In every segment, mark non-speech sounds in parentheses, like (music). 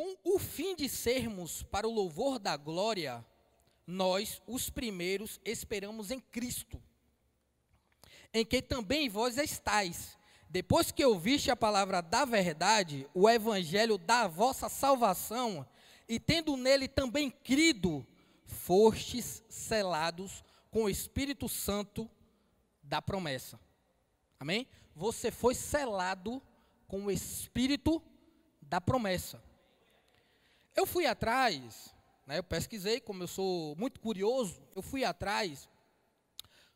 Com o fim de sermos para o louvor da glória, nós, os primeiros, esperamos em Cristo, em que também vós estáis. Depois que ouviste a palavra da verdade, o evangelho da vossa salvação, e tendo nele também crido, fostes selados com o Espírito Santo da promessa. Amém? Você foi selado com o Espírito da promessa. Eu fui atrás, né, eu pesquisei, como eu sou muito curioso, eu fui atrás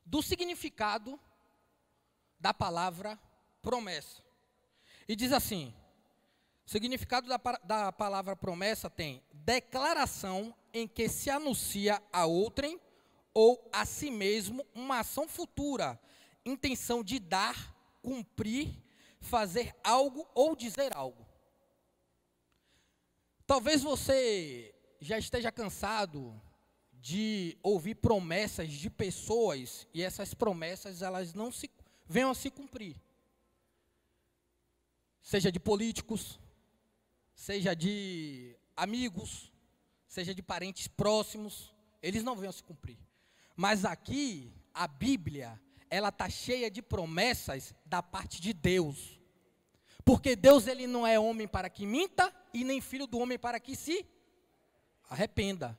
do significado da palavra promessa. E diz assim: o significado da, da palavra promessa tem declaração em que se anuncia a outrem ou a si mesmo uma ação futura, intenção de dar, cumprir, fazer algo ou dizer algo. Talvez você já esteja cansado de ouvir promessas de pessoas e essas promessas elas não se venham a se cumprir. Seja de políticos, seja de amigos, seja de parentes próximos, eles não venham a se cumprir. Mas aqui a Bíblia, ela tá cheia de promessas da parte de Deus. Porque Deus ele não é homem para que minta e nem filho do homem para que se arrependa.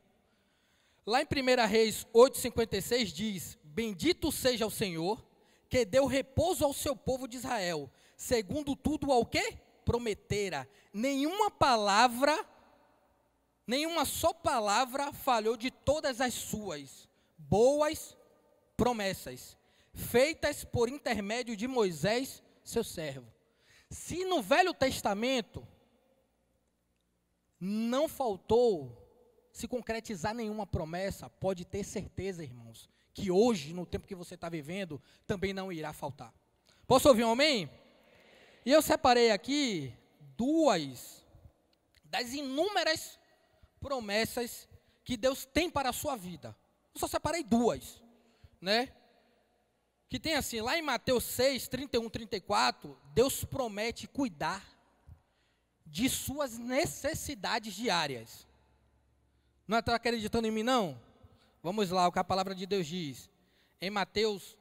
Lá em 1 Reis 8:56 diz: Bendito seja o Senhor, que deu repouso ao seu povo de Israel, segundo tudo ao que prometera. Nenhuma palavra, nenhuma só palavra falhou de todas as suas boas promessas, feitas por intermédio de Moisés, seu servo. Se no Velho Testamento não faltou se concretizar nenhuma promessa, pode ter certeza, irmãos, que hoje, no tempo que você está vivendo, também não irá faltar. Posso ouvir um amém? E eu separei aqui duas das inúmeras promessas que Deus tem para a sua vida. Eu só separei duas, né? Que tem assim, lá em Mateus 6, 31, 34, Deus promete cuidar de suas necessidades diárias. Não está acreditando em mim, não? Vamos lá, o que a palavra de Deus diz. Em Mateus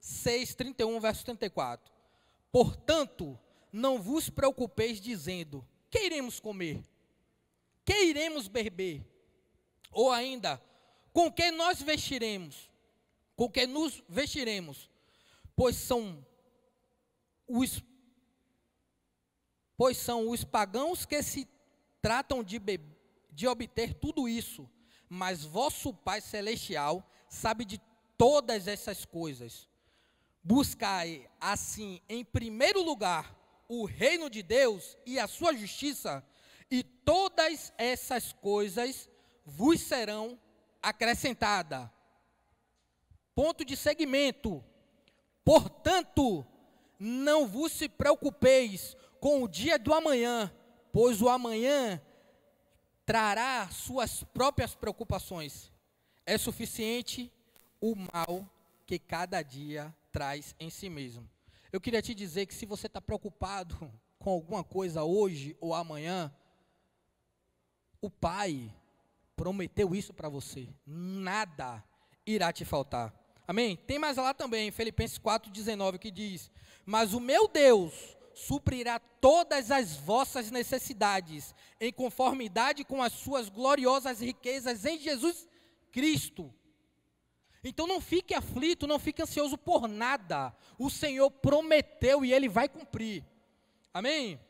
6, 31, verso 34. Portanto, não vos preocupeis dizendo: que iremos comer? Que iremos beber? Ou ainda, com que nós vestiremos? Com que nos vestiremos? Pois são os pois são os pagãos que se tratam de, de obter tudo isso, mas vosso Pai celestial sabe de todas essas coisas. Buscai assim em primeiro lugar o reino de Deus e a sua justiça, e todas essas coisas vos serão acrescentada. Ponto de segmento. Portanto, não vos se preocupeis com o dia do amanhã, pois o amanhã trará suas próprias preocupações. É suficiente o mal que cada dia traz em si mesmo. Eu queria te dizer que se você está preocupado (laughs) com alguma coisa hoje ou amanhã, o Pai prometeu isso para você. Nada irá te faltar. Amém? Tem mais lá também, Filipenses 4,19, que diz: Mas o meu Deus suprirá todas as vossas necessidades, em conformidade com as suas gloriosas riquezas em Jesus Cristo. Então não fique aflito, não fique ansioso por nada. O Senhor prometeu e Ele vai cumprir. Amém?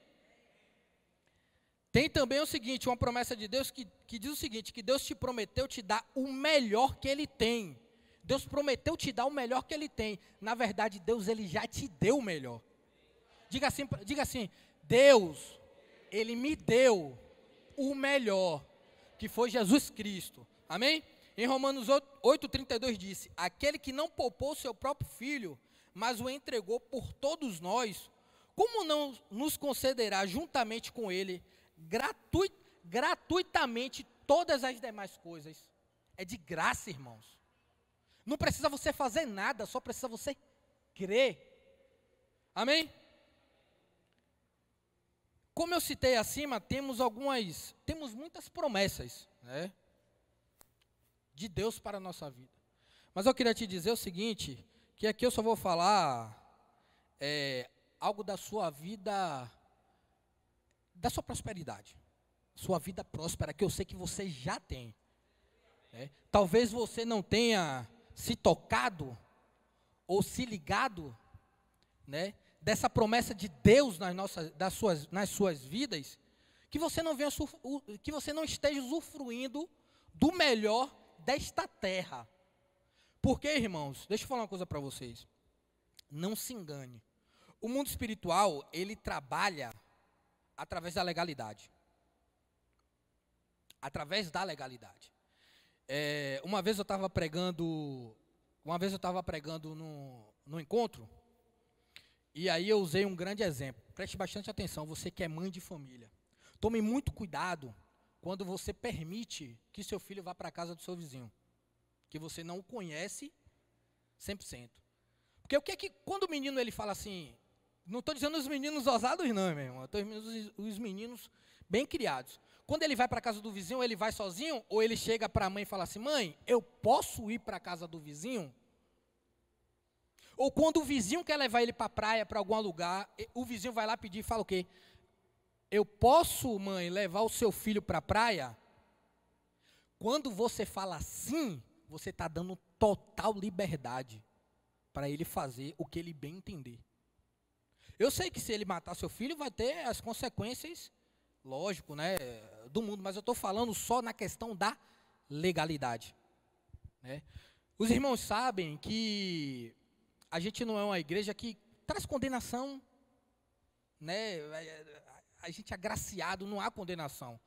Tem também o seguinte, uma promessa de Deus que, que diz o seguinte, que Deus te prometeu te dar o melhor que Ele tem. Deus prometeu te dar o melhor que Ele tem. Na verdade, Deus Ele já te deu o melhor. Diga assim, diga assim, Deus, Ele me deu o melhor, que foi Jesus Cristo. Amém? Em Romanos 8,32 disse: Aquele que não poupou seu próprio filho, mas o entregou por todos nós, como não nos concederá juntamente com ele gratuit, gratuitamente todas as demais coisas? É de graça, irmãos. Não precisa você fazer nada, só precisa você crer. Amém? Como eu citei acima, temos algumas, temos muitas promessas, né? De Deus para a nossa vida. Mas eu queria te dizer o seguinte, que aqui eu só vou falar é, algo da sua vida, da sua prosperidade, sua vida próspera, que eu sei que você já tem. Né? Talvez você não tenha se tocado ou se ligado, né, dessa promessa de Deus nas nossas, das suas, nas suas vidas, que você não venha, que você não esteja usufruindo do melhor desta terra. Porque, irmãos, deixa eu falar uma coisa para vocês. Não se engane. O mundo espiritual, ele trabalha através da legalidade. Através da legalidade. É, uma vez eu estava pregando, uma vez eu estava pregando no, no encontro, e aí eu usei um grande exemplo. Preste bastante atenção, você que é mãe de família. Tome muito cuidado quando você permite que seu filho vá para a casa do seu vizinho que você não o conhece 100%. Porque o que é que, quando o menino ele fala assim, não estou dizendo os meninos ousados não, meu irmão, estou os meninos bem criados. Quando ele vai para a casa do vizinho, ele vai sozinho, ou ele chega para a mãe e fala assim, mãe, eu posso ir para a casa do vizinho? Ou quando o vizinho quer levar ele para a praia, para algum lugar, o vizinho vai lá pedir e fala o quê? Eu posso, mãe, levar o seu filho para a praia? Quando você fala assim, você está dando total liberdade para ele fazer o que ele bem entender. Eu sei que se ele matar seu filho, vai ter as consequências, lógico, né, do mundo, mas eu estou falando só na questão da legalidade. Né? Os irmãos sabem que a gente não é uma igreja que traz condenação, né? A gente é agraciado, não há condenação.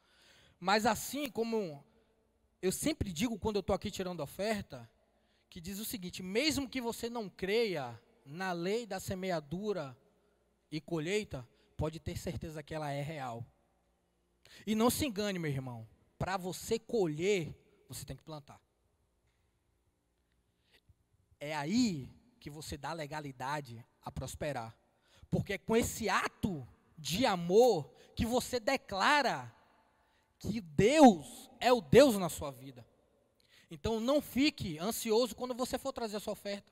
Mas assim como eu sempre digo quando eu estou aqui tirando oferta, que diz o seguinte: mesmo que você não creia na lei da semeadura e colheita, pode ter certeza que ela é real. E não se engane, meu irmão, para você colher, você tem que plantar. É aí que você dá legalidade a prosperar. Porque é com esse ato de amor que você declara que Deus é o Deus na sua vida. Então não fique ansioso quando você for trazer a sua oferta.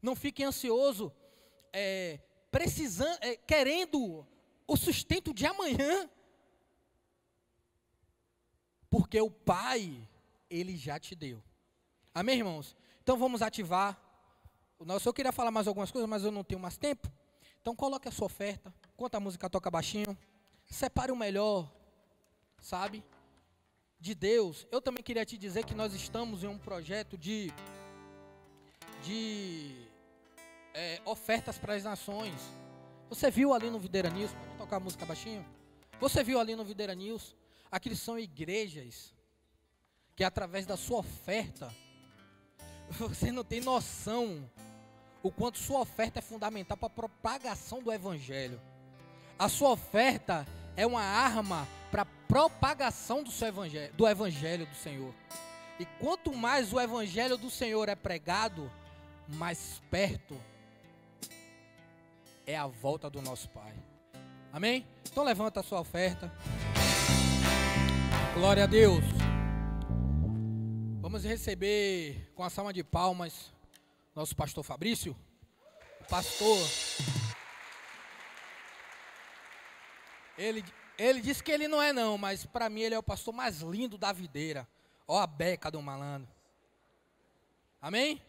Não fique ansioso é, precisando, é, querendo o sustento de amanhã. Porque o Pai, Ele já te deu. Amém, irmãos? Então vamos ativar. Eu queria falar mais algumas coisas, mas eu não tenho mais tempo. Então coloque a sua oferta. Enquanto a música toca baixinho. Separe o melhor sabe? De Deus. Eu também queria te dizer que nós estamos em um projeto de, de é, ofertas para as nações. Você viu ali no Videira News, pode tocar a música baixinho? Você viu ali no Videira News? Aqui são igrejas que através da sua oferta, você não tem noção o quanto sua oferta é fundamental para a propagação do Evangelho. A sua oferta é uma arma para propagação do, seu evangelho, do evangelho do Senhor. E quanto mais o evangelho do Senhor é pregado, mais perto é a volta do nosso Pai. Amém? Então levanta a sua oferta. Glória a Deus. Vamos receber com a salva de palmas nosso pastor Fabrício. Pastor Ele, ele disse que ele não é não, mas para mim ele é o pastor mais lindo da videira. Ó a beca do malandro. Amém?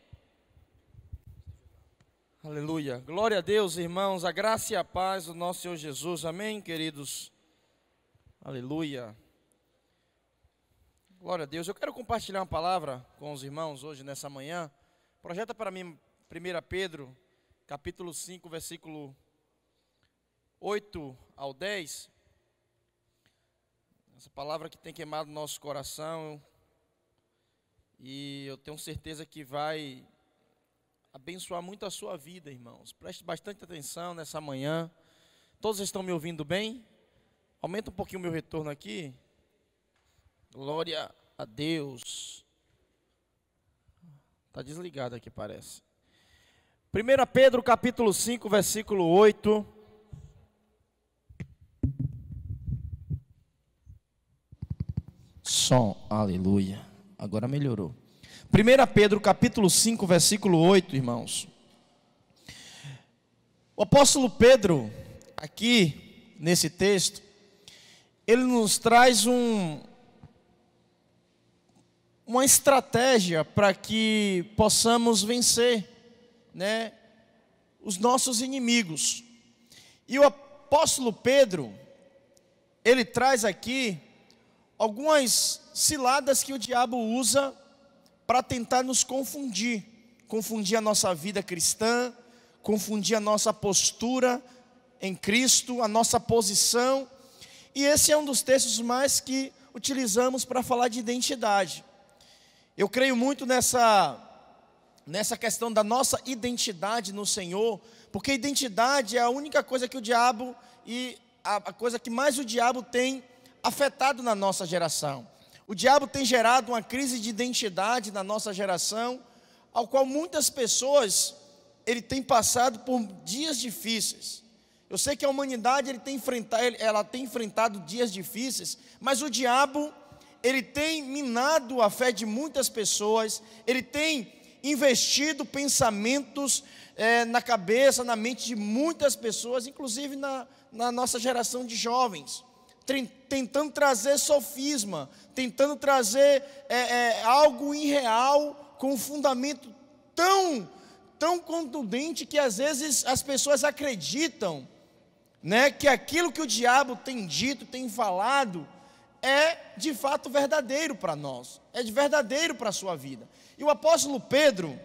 Aleluia. Glória a Deus, irmãos. A graça e a paz do nosso Senhor Jesus. Amém, queridos. Aleluia. Glória a Deus. Eu quero compartilhar uma palavra com os irmãos hoje, nessa manhã. Projeta para mim 1 Pedro, capítulo 5, versículo 8 ao 10. Essa palavra que tem queimado nosso coração. E eu tenho certeza que vai abençoar muito a sua vida, irmãos. Preste bastante atenção nessa manhã. Todos estão me ouvindo bem? Aumenta um pouquinho o meu retorno aqui. Glória a Deus. Está desligado aqui, parece. 1 Pedro capítulo 5, versículo 8. Som, aleluia. Agora melhorou. 1 Pedro capítulo 5, versículo 8, irmãos. O apóstolo Pedro, aqui nesse texto, ele nos traz um, uma estratégia para que possamos vencer, né, os nossos inimigos. E o apóstolo Pedro, ele traz aqui algumas ciladas que o diabo usa para tentar nos confundir, confundir a nossa vida cristã, confundir a nossa postura em Cristo, a nossa posição. E esse é um dos textos mais que utilizamos para falar de identidade. Eu creio muito nessa nessa questão da nossa identidade no Senhor, porque identidade é a única coisa que o diabo e a, a coisa que mais o diabo tem afetado na nossa geração. O diabo tem gerado uma crise de identidade na nossa geração, ao qual muitas pessoas ele tem passado por dias difíceis. Eu sei que a humanidade ele tem enfrentado, ela tem enfrentado dias difíceis, mas o diabo ele tem minado a fé de muitas pessoas, ele tem investido pensamentos é, na cabeça, na mente de muitas pessoas, inclusive na, na nossa geração de jovens tentando trazer sofisma, tentando trazer é, é, algo irreal com um fundamento tão, tão contundente que às vezes as pessoas acreditam, né, que aquilo que o diabo tem dito, tem falado, é de fato verdadeiro para nós, é de verdadeiro para a sua vida. E o apóstolo Pedro,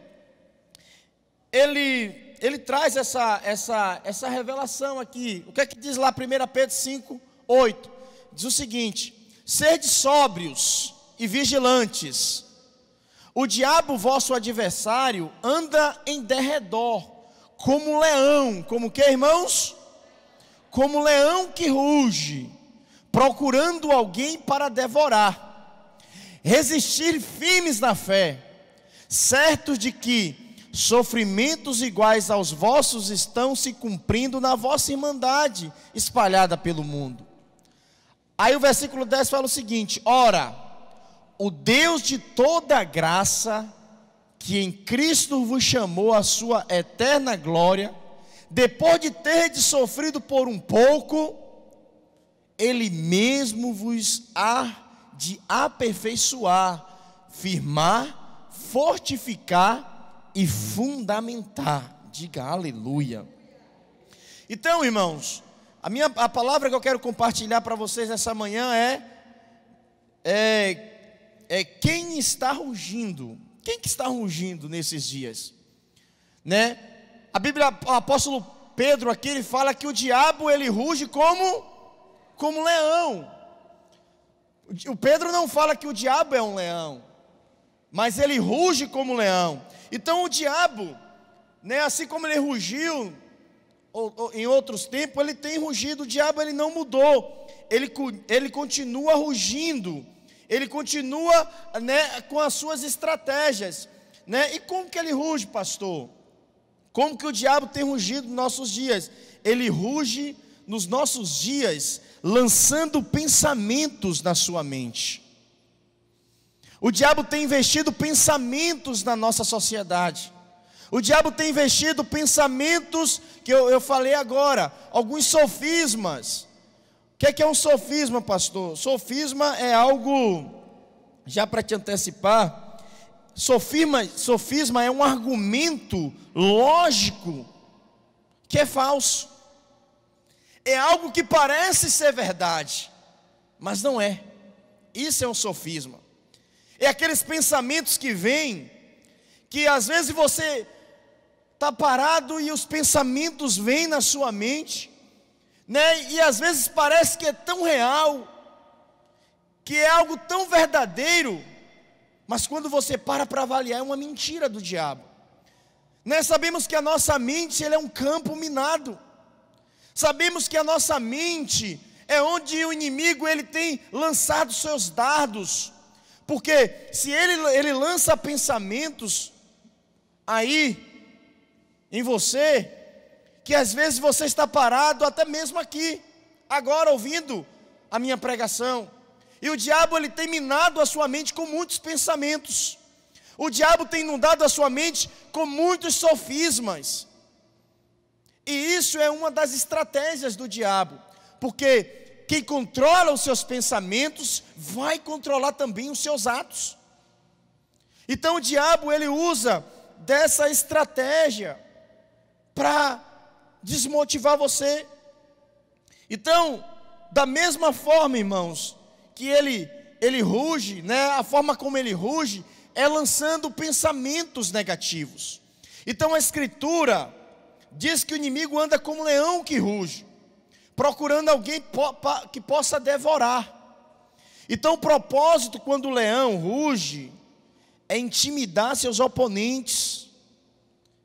ele, ele traz essa, essa, essa revelação aqui. O que é que diz lá 1 Pedro 5, 8, diz o seguinte: Sede sóbrios e vigilantes. O diabo, vosso adversário, anda em derredor, como leão, como que, irmãos? Como leão que ruge, procurando alguém para devorar. Resistir firmes na fé, certos de que sofrimentos iguais aos vossos estão se cumprindo na vossa irmandade espalhada pelo mundo. Aí o versículo 10 fala o seguinte: Ora, o Deus de toda graça, que em Cristo vos chamou a sua eterna glória, depois de ter sofrido por um pouco, Ele mesmo vos há de aperfeiçoar, firmar, fortificar e fundamentar. Diga aleluia. Então, irmãos, a, minha, a palavra que eu quero compartilhar para vocês nessa manhã é, é, é quem está rugindo. Quem que está rugindo nesses dias? Né? A Bíblia, o apóstolo Pedro aqui, ele fala que o diabo ele ruge como, como leão. O Pedro não fala que o diabo é um leão, mas ele ruge como leão. Então o diabo, né, assim como ele rugiu ou, ou, em outros tempos, ele tem rugido, o diabo ele não mudou, ele, ele continua rugindo, ele continua né, com as suas estratégias. Né? E como que ele ruge, pastor? Como que o diabo tem rugido nos nossos dias? Ele ruge nos nossos dias, lançando pensamentos na sua mente. O diabo tem investido pensamentos na nossa sociedade. O diabo tem investido pensamentos que eu, eu falei agora, alguns sofismas. O que é, que é um sofisma, pastor? Sofisma é algo, já para te antecipar, sofisma, sofisma é um argumento lógico que é falso. É algo que parece ser verdade, mas não é. Isso é um sofisma. É aqueles pensamentos que vêm, que às vezes você está parado e os pensamentos vêm na sua mente, né? E às vezes parece que é tão real, que é algo tão verdadeiro, mas quando você para para avaliar, é uma mentira do diabo. Nós sabemos que a nossa mente ele é um campo minado. Sabemos que a nossa mente é onde o inimigo ele tem lançado seus dardos. Porque se ele, ele lança pensamentos aí em você, que às vezes você está parado até mesmo aqui, agora ouvindo a minha pregação. E o diabo ele tem minado a sua mente com muitos pensamentos. O diabo tem inundado a sua mente com muitos sofismas. E isso é uma das estratégias do diabo, porque quem controla os seus pensamentos vai controlar também os seus atos. Então o diabo ele usa dessa estratégia para desmotivar você. Então, da mesma forma, irmãos, que ele ele ruge, né? A forma como ele ruge é lançando pensamentos negativos. Então a escritura diz que o inimigo anda como um leão que ruge, procurando alguém que possa devorar. Então o propósito quando o leão ruge é intimidar seus oponentes,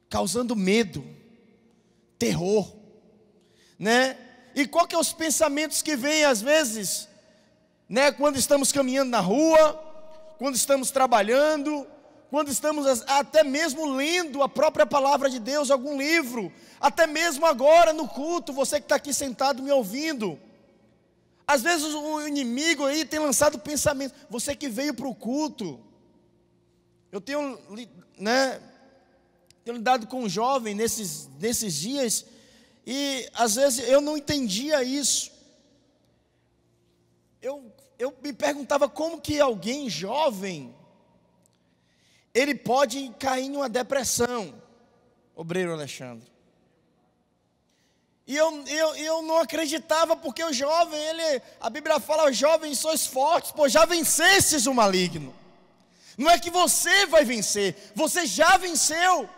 causando medo, terror, né? E qual que é os pensamentos que vêm às vezes, né, quando estamos caminhando na rua, quando estamos trabalhando, quando estamos até mesmo lendo a própria palavra de Deus, algum livro, até mesmo agora no culto, você que está aqui sentado me ouvindo. Às vezes o inimigo aí tem lançado pensamento. Você que veio para o culto, eu tenho, né, tenho lidado com um jovem nesses, nesses dias e às vezes eu não entendia isso. Eu, eu me perguntava como que alguém jovem ele pode cair em uma depressão, obreiro Alexandre. E eu, eu, eu não acreditava, porque o jovem, ele, a Bíblia fala, jovens sois fortes, pois já vencestes o maligno. Não é que você vai vencer, você já venceu.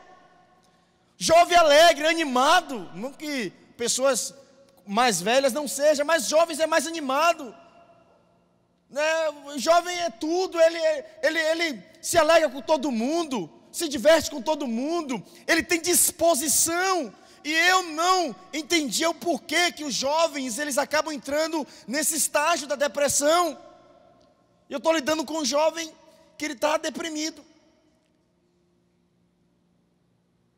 Jovem alegre, animado, não que pessoas mais velhas não sejam, mas jovens é mais animado. Né? Jovem é tudo, ele, ele, ele se alegra com todo mundo, se diverte com todo mundo, ele tem disposição. E eu não entendia o porquê que os jovens eles acabam entrando nesse estágio da depressão. Eu estou lidando com um jovem que ele está deprimido.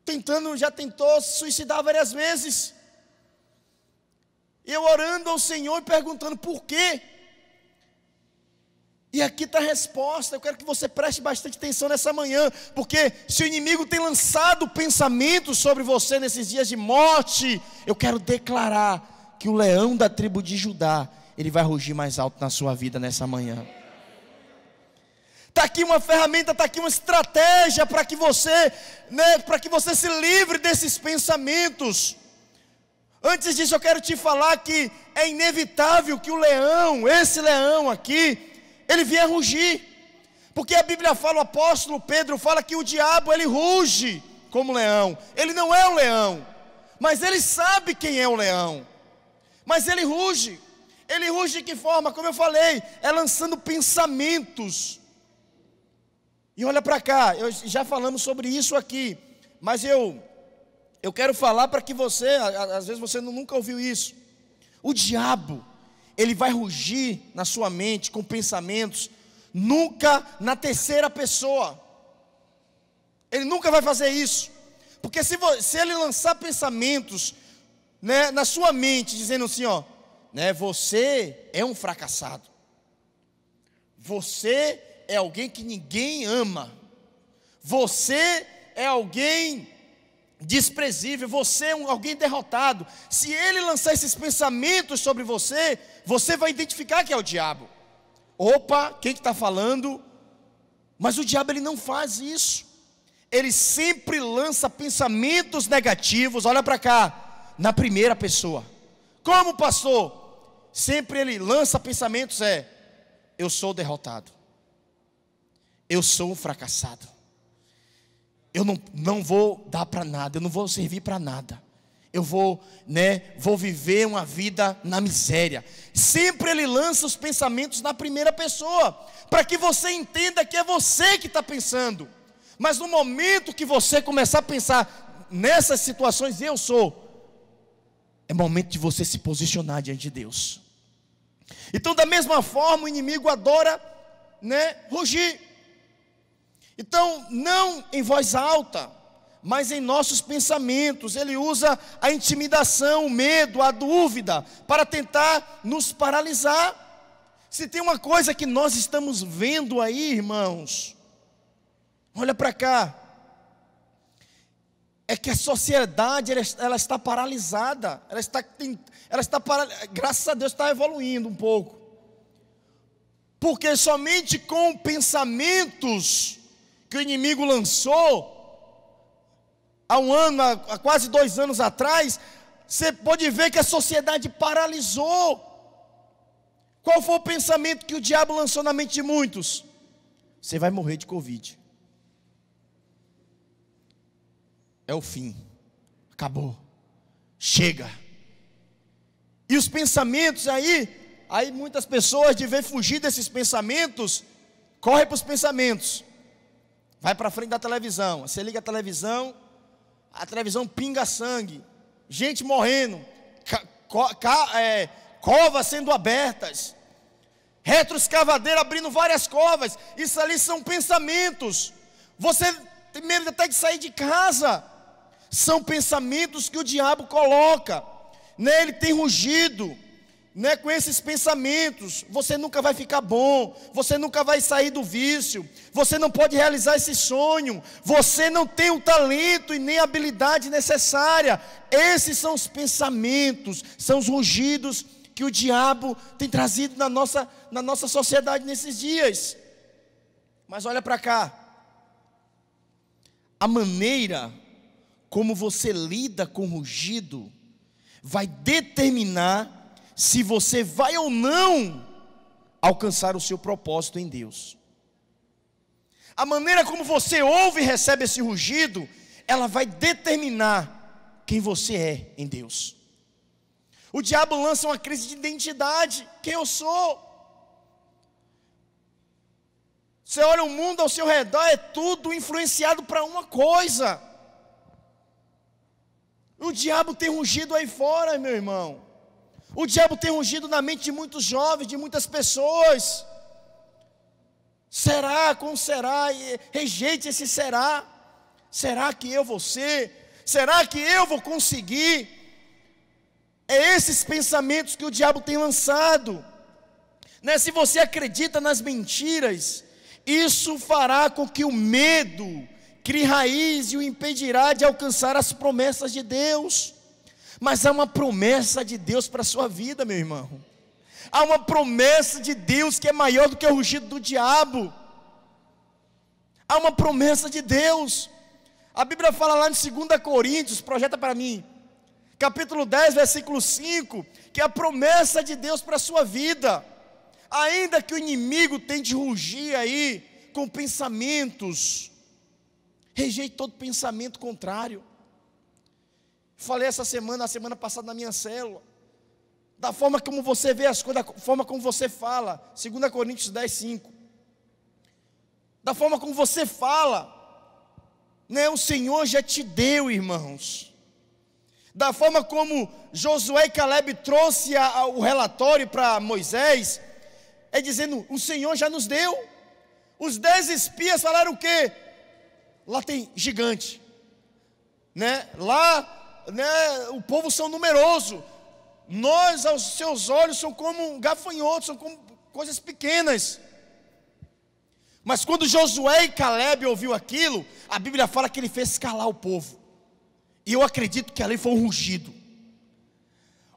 Tentando, já tentou se suicidar várias vezes. Eu orando ao Senhor e perguntando por quê. E aqui está a resposta. Eu quero que você preste bastante atenção nessa manhã, porque se o inimigo tem lançado pensamentos sobre você nesses dias de morte, eu quero declarar que o leão da tribo de Judá, ele vai rugir mais alto na sua vida nessa manhã. Está aqui uma ferramenta, está aqui uma estratégia para que você, né, para que você se livre desses pensamentos. Antes disso, eu quero te falar que é inevitável que o leão, esse leão aqui, ele venha rugir. Porque a Bíblia fala, o apóstolo Pedro fala que o diabo ele ruge como leão. Ele não é um leão, mas ele sabe quem é o leão. Mas ele ruge. Ele ruge de que forma? Como eu falei, é lançando pensamentos e olha para cá, eu, já falamos sobre isso aqui, mas eu eu quero falar para que você, às vezes você nunca ouviu isso. O diabo, ele vai rugir na sua mente com pensamentos, nunca na terceira pessoa. Ele nunca vai fazer isso. Porque se, se ele lançar pensamentos né, na sua mente, dizendo assim, ó, né, você é um fracassado. Você é alguém que ninguém ama. Você é alguém desprezível, você é um, alguém derrotado. Se ele lançar esses pensamentos sobre você, você vai identificar que é o diabo. Opa, quem que está falando? Mas o diabo ele não faz isso. Ele sempre lança pensamentos negativos. Olha para cá, na primeira pessoa. Como pastor? Sempre ele lança pensamentos é: eu sou derrotado eu sou um fracassado. Eu não, não vou dar para nada, eu não vou servir para nada. Eu vou, né, vou viver uma vida na miséria. Sempre ele lança os pensamentos na primeira pessoa, para que você entenda que é você que está pensando. Mas no momento que você começar a pensar nessas situações, eu sou, é momento de você se posicionar diante de Deus. Então, da mesma forma, o inimigo adora, né, rugir. Então, não em voz alta, mas em nossos pensamentos. Ele usa a intimidação, o medo, a dúvida, para tentar nos paralisar. Se tem uma coisa que nós estamos vendo aí, irmãos, olha para cá, é que a sociedade ela, ela está paralisada, ela está, ela está graças a Deus está evoluindo um pouco, porque somente com pensamentos que o inimigo lançou há um ano, há quase dois anos atrás, você pode ver que a sociedade paralisou. Qual foi o pensamento que o diabo lançou na mente de muitos? Você vai morrer de Covid. É o fim. Acabou. Chega. E os pensamentos aí, aí muitas pessoas de ver fugir desses pensamentos, corre para os pensamentos. Vai para frente da televisão. Você liga a televisão, a televisão pinga sangue gente morrendo, co é, covas sendo abertas, retroescavadeira abrindo várias covas. Isso ali são pensamentos. Você tem medo até de sair de casa. São pensamentos que o diabo coloca. Nele tem rugido né, com esses pensamentos, você nunca vai ficar bom, você nunca vai sair do vício, você não pode realizar esse sonho, você não tem o talento e nem a habilidade necessária. Esses são os pensamentos, são os rugidos que o diabo tem trazido na nossa, na nossa sociedade nesses dias. Mas olha para cá, a maneira como você lida com o rugido vai determinar se você vai ou não alcançar o seu propósito em Deus. A maneira como você ouve e recebe esse rugido, ela vai determinar quem você é em Deus. O diabo lança uma crise de identidade: quem eu sou? Você olha o mundo ao seu redor, é tudo influenciado para uma coisa. O diabo tem rugido aí fora, meu irmão. O diabo tem ungido na mente de muitos jovens, de muitas pessoas. Será? Como será? Rejeite esse será. Será que eu vou ser? Será que eu vou conseguir? É esses pensamentos que o diabo tem lançado. Né? Se você acredita nas mentiras, isso fará com que o medo crie raiz e o impedirá de alcançar as promessas de Deus. Mas há uma promessa de Deus para a sua vida, meu irmão. Há uma promessa de Deus que é maior do que o rugido do diabo. Há uma promessa de Deus. A Bíblia fala lá em 2 Coríntios, projeta para mim, capítulo 10, versículo 5, que é a promessa de Deus para a sua vida. Ainda que o inimigo tente rugir aí com pensamentos, rejeite todo pensamento contrário. Falei essa semana, a semana passada na minha célula. Da forma como você vê as coisas, da forma como você fala. 2 Coríntios 10, 5. Da forma como você fala. Né, o Senhor já te deu, irmãos. Da forma como Josué e Caleb trouxe a, a, o relatório para Moisés, é dizendo: o Senhor já nos deu. Os dez espias falaram o quê? Lá tem gigante, né? Lá né, o povo são numeroso. Nós, aos seus olhos, são como gafanhotos, são como coisas pequenas. Mas quando Josué e Caleb ouviu aquilo, a Bíblia fala que ele fez calar o povo. E eu acredito que ali foi um rugido.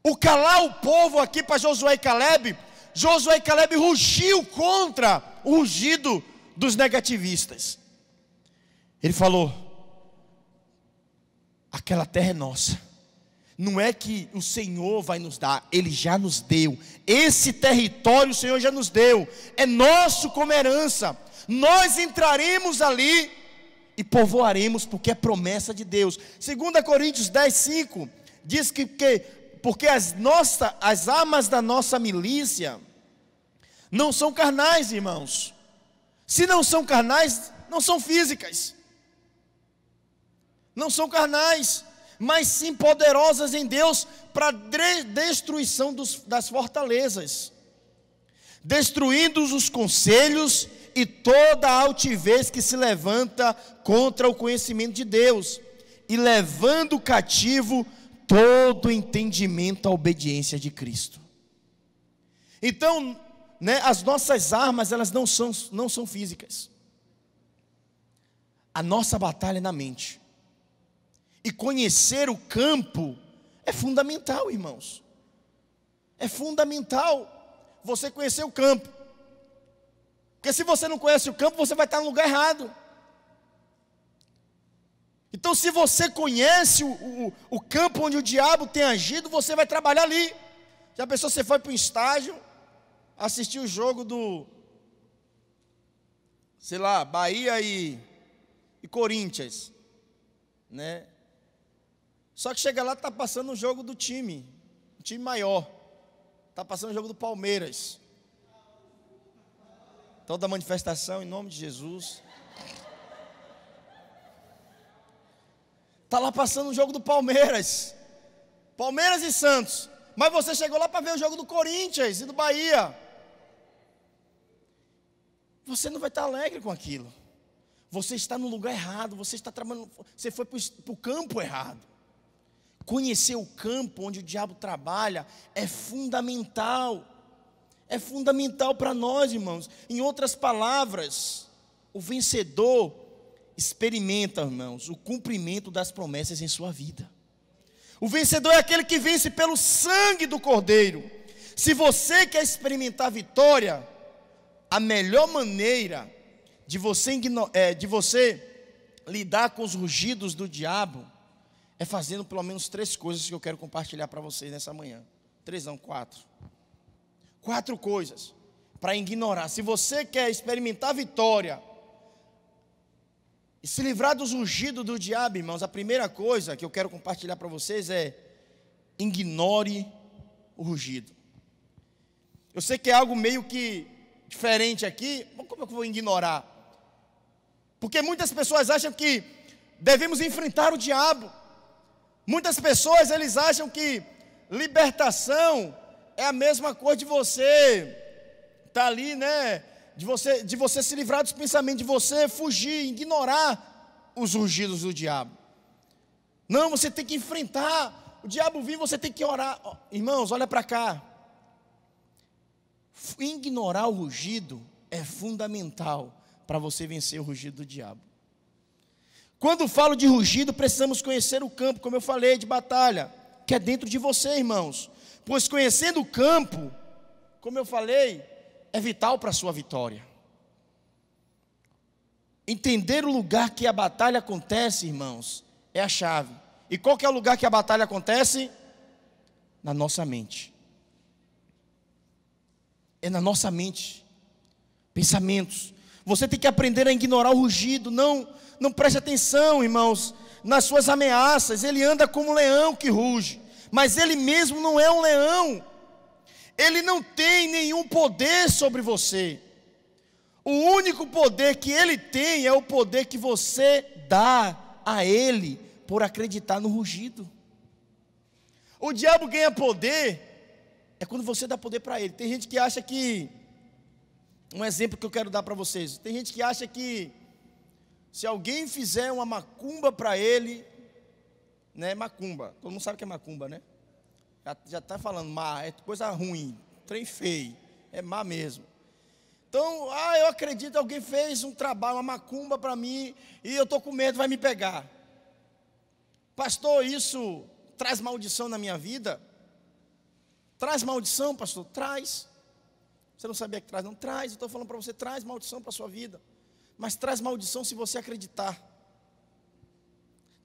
O calar o povo aqui para Josué e Caleb, Josué e Caleb rugiu contra o rugido dos negativistas. Ele falou: aquela terra é nossa. Não é que o Senhor vai nos dar, Ele já nos deu. Esse território o Senhor já nos deu, é nosso como herança. Nós entraremos ali e povoaremos, porque é promessa de Deus. 2 Coríntios 10, 5 diz que, que porque as, nossa, as armas da nossa milícia não são carnais, irmãos. Se não são carnais, não são físicas não são carnais, mas sim poderosas em Deus para destruição dos, das fortalezas, destruindo os conselhos e toda a altivez que se levanta contra o conhecimento de Deus, e levando cativo todo entendimento à obediência de Cristo. Então, né, as nossas armas, elas não são, não são físicas. A nossa batalha é na mente. E conhecer o campo é fundamental, irmãos. É fundamental você conhecer o campo. Porque se você não conhece o campo, você vai estar no lugar errado. Então, se você conhece o, o, o campo onde o diabo tem agido, você vai trabalhar ali. Já pensou, você foi para um estágio, assistiu o jogo do, sei lá, Bahia e, e Corinthians, né? Só que chega lá, está passando o jogo do time, um time maior. Está passando o jogo do Palmeiras. Toda manifestação em nome de Jesus. Está lá passando o jogo do Palmeiras. Palmeiras e Santos. Mas você chegou lá para ver o jogo do Corinthians e do Bahia. Você não vai estar alegre com aquilo. Você está no lugar errado, você está trabalhando, você foi para o campo errado. Conhecer o campo onde o diabo trabalha é fundamental. É fundamental para nós, irmãos. Em outras palavras, o vencedor experimenta, irmãos, o cumprimento das promessas em sua vida. O vencedor é aquele que vence pelo sangue do Cordeiro. Se você quer experimentar vitória, a melhor maneira de você, é, de você lidar com os rugidos do diabo é fazendo pelo menos três coisas que eu quero compartilhar para vocês nessa manhã. Três, não, quatro. Quatro coisas para ignorar. Se você quer experimentar vitória e se livrar dos rugidos do diabo, irmãos, a primeira coisa que eu quero compartilhar para vocês é ignore o rugido. Eu sei que é algo meio que diferente aqui, mas como é eu vou ignorar? Porque muitas pessoas acham que devemos enfrentar o diabo. Muitas pessoas eles acham que libertação é a mesma coisa de você tá ali, né? De você, de você se livrar dos pensamentos, de você fugir, ignorar os rugidos do diabo. Não, você tem que enfrentar. O diabo vir, você tem que orar. Irmãos, olha para cá. Ignorar o rugido é fundamental para você vencer o rugido do diabo. Quando falo de rugido, precisamos conhecer o campo, como eu falei, de batalha, que é dentro de você, irmãos. Pois conhecendo o campo, como eu falei, é vital para a sua vitória. Entender o lugar que a batalha acontece, irmãos, é a chave. E qual que é o lugar que a batalha acontece? Na nossa mente é na nossa mente. Pensamentos. Você tem que aprender a ignorar o rugido. Não, não preste atenção, irmãos, nas suas ameaças. Ele anda como um leão que ruge, mas ele mesmo não é um leão. Ele não tem nenhum poder sobre você. O único poder que ele tem é o poder que você dá a ele por acreditar no rugido. O diabo ganha poder é quando você dá poder para ele. Tem gente que acha que. Um exemplo que eu quero dar para vocês. Tem gente que acha que se alguém fizer uma macumba para ele, né? Macumba. Todo mundo sabe que é macumba, né? Já está falando, má, é coisa ruim, trem feio, é má mesmo. Então, ah, eu acredito, alguém fez um trabalho, uma macumba para mim, e eu estou com medo, vai me pegar. Pastor, isso traz maldição na minha vida? Traz maldição, pastor? Traz. Você não sabia que traz? Não traz. Estou falando para você: traz maldição para a sua vida. Mas traz maldição se você acreditar.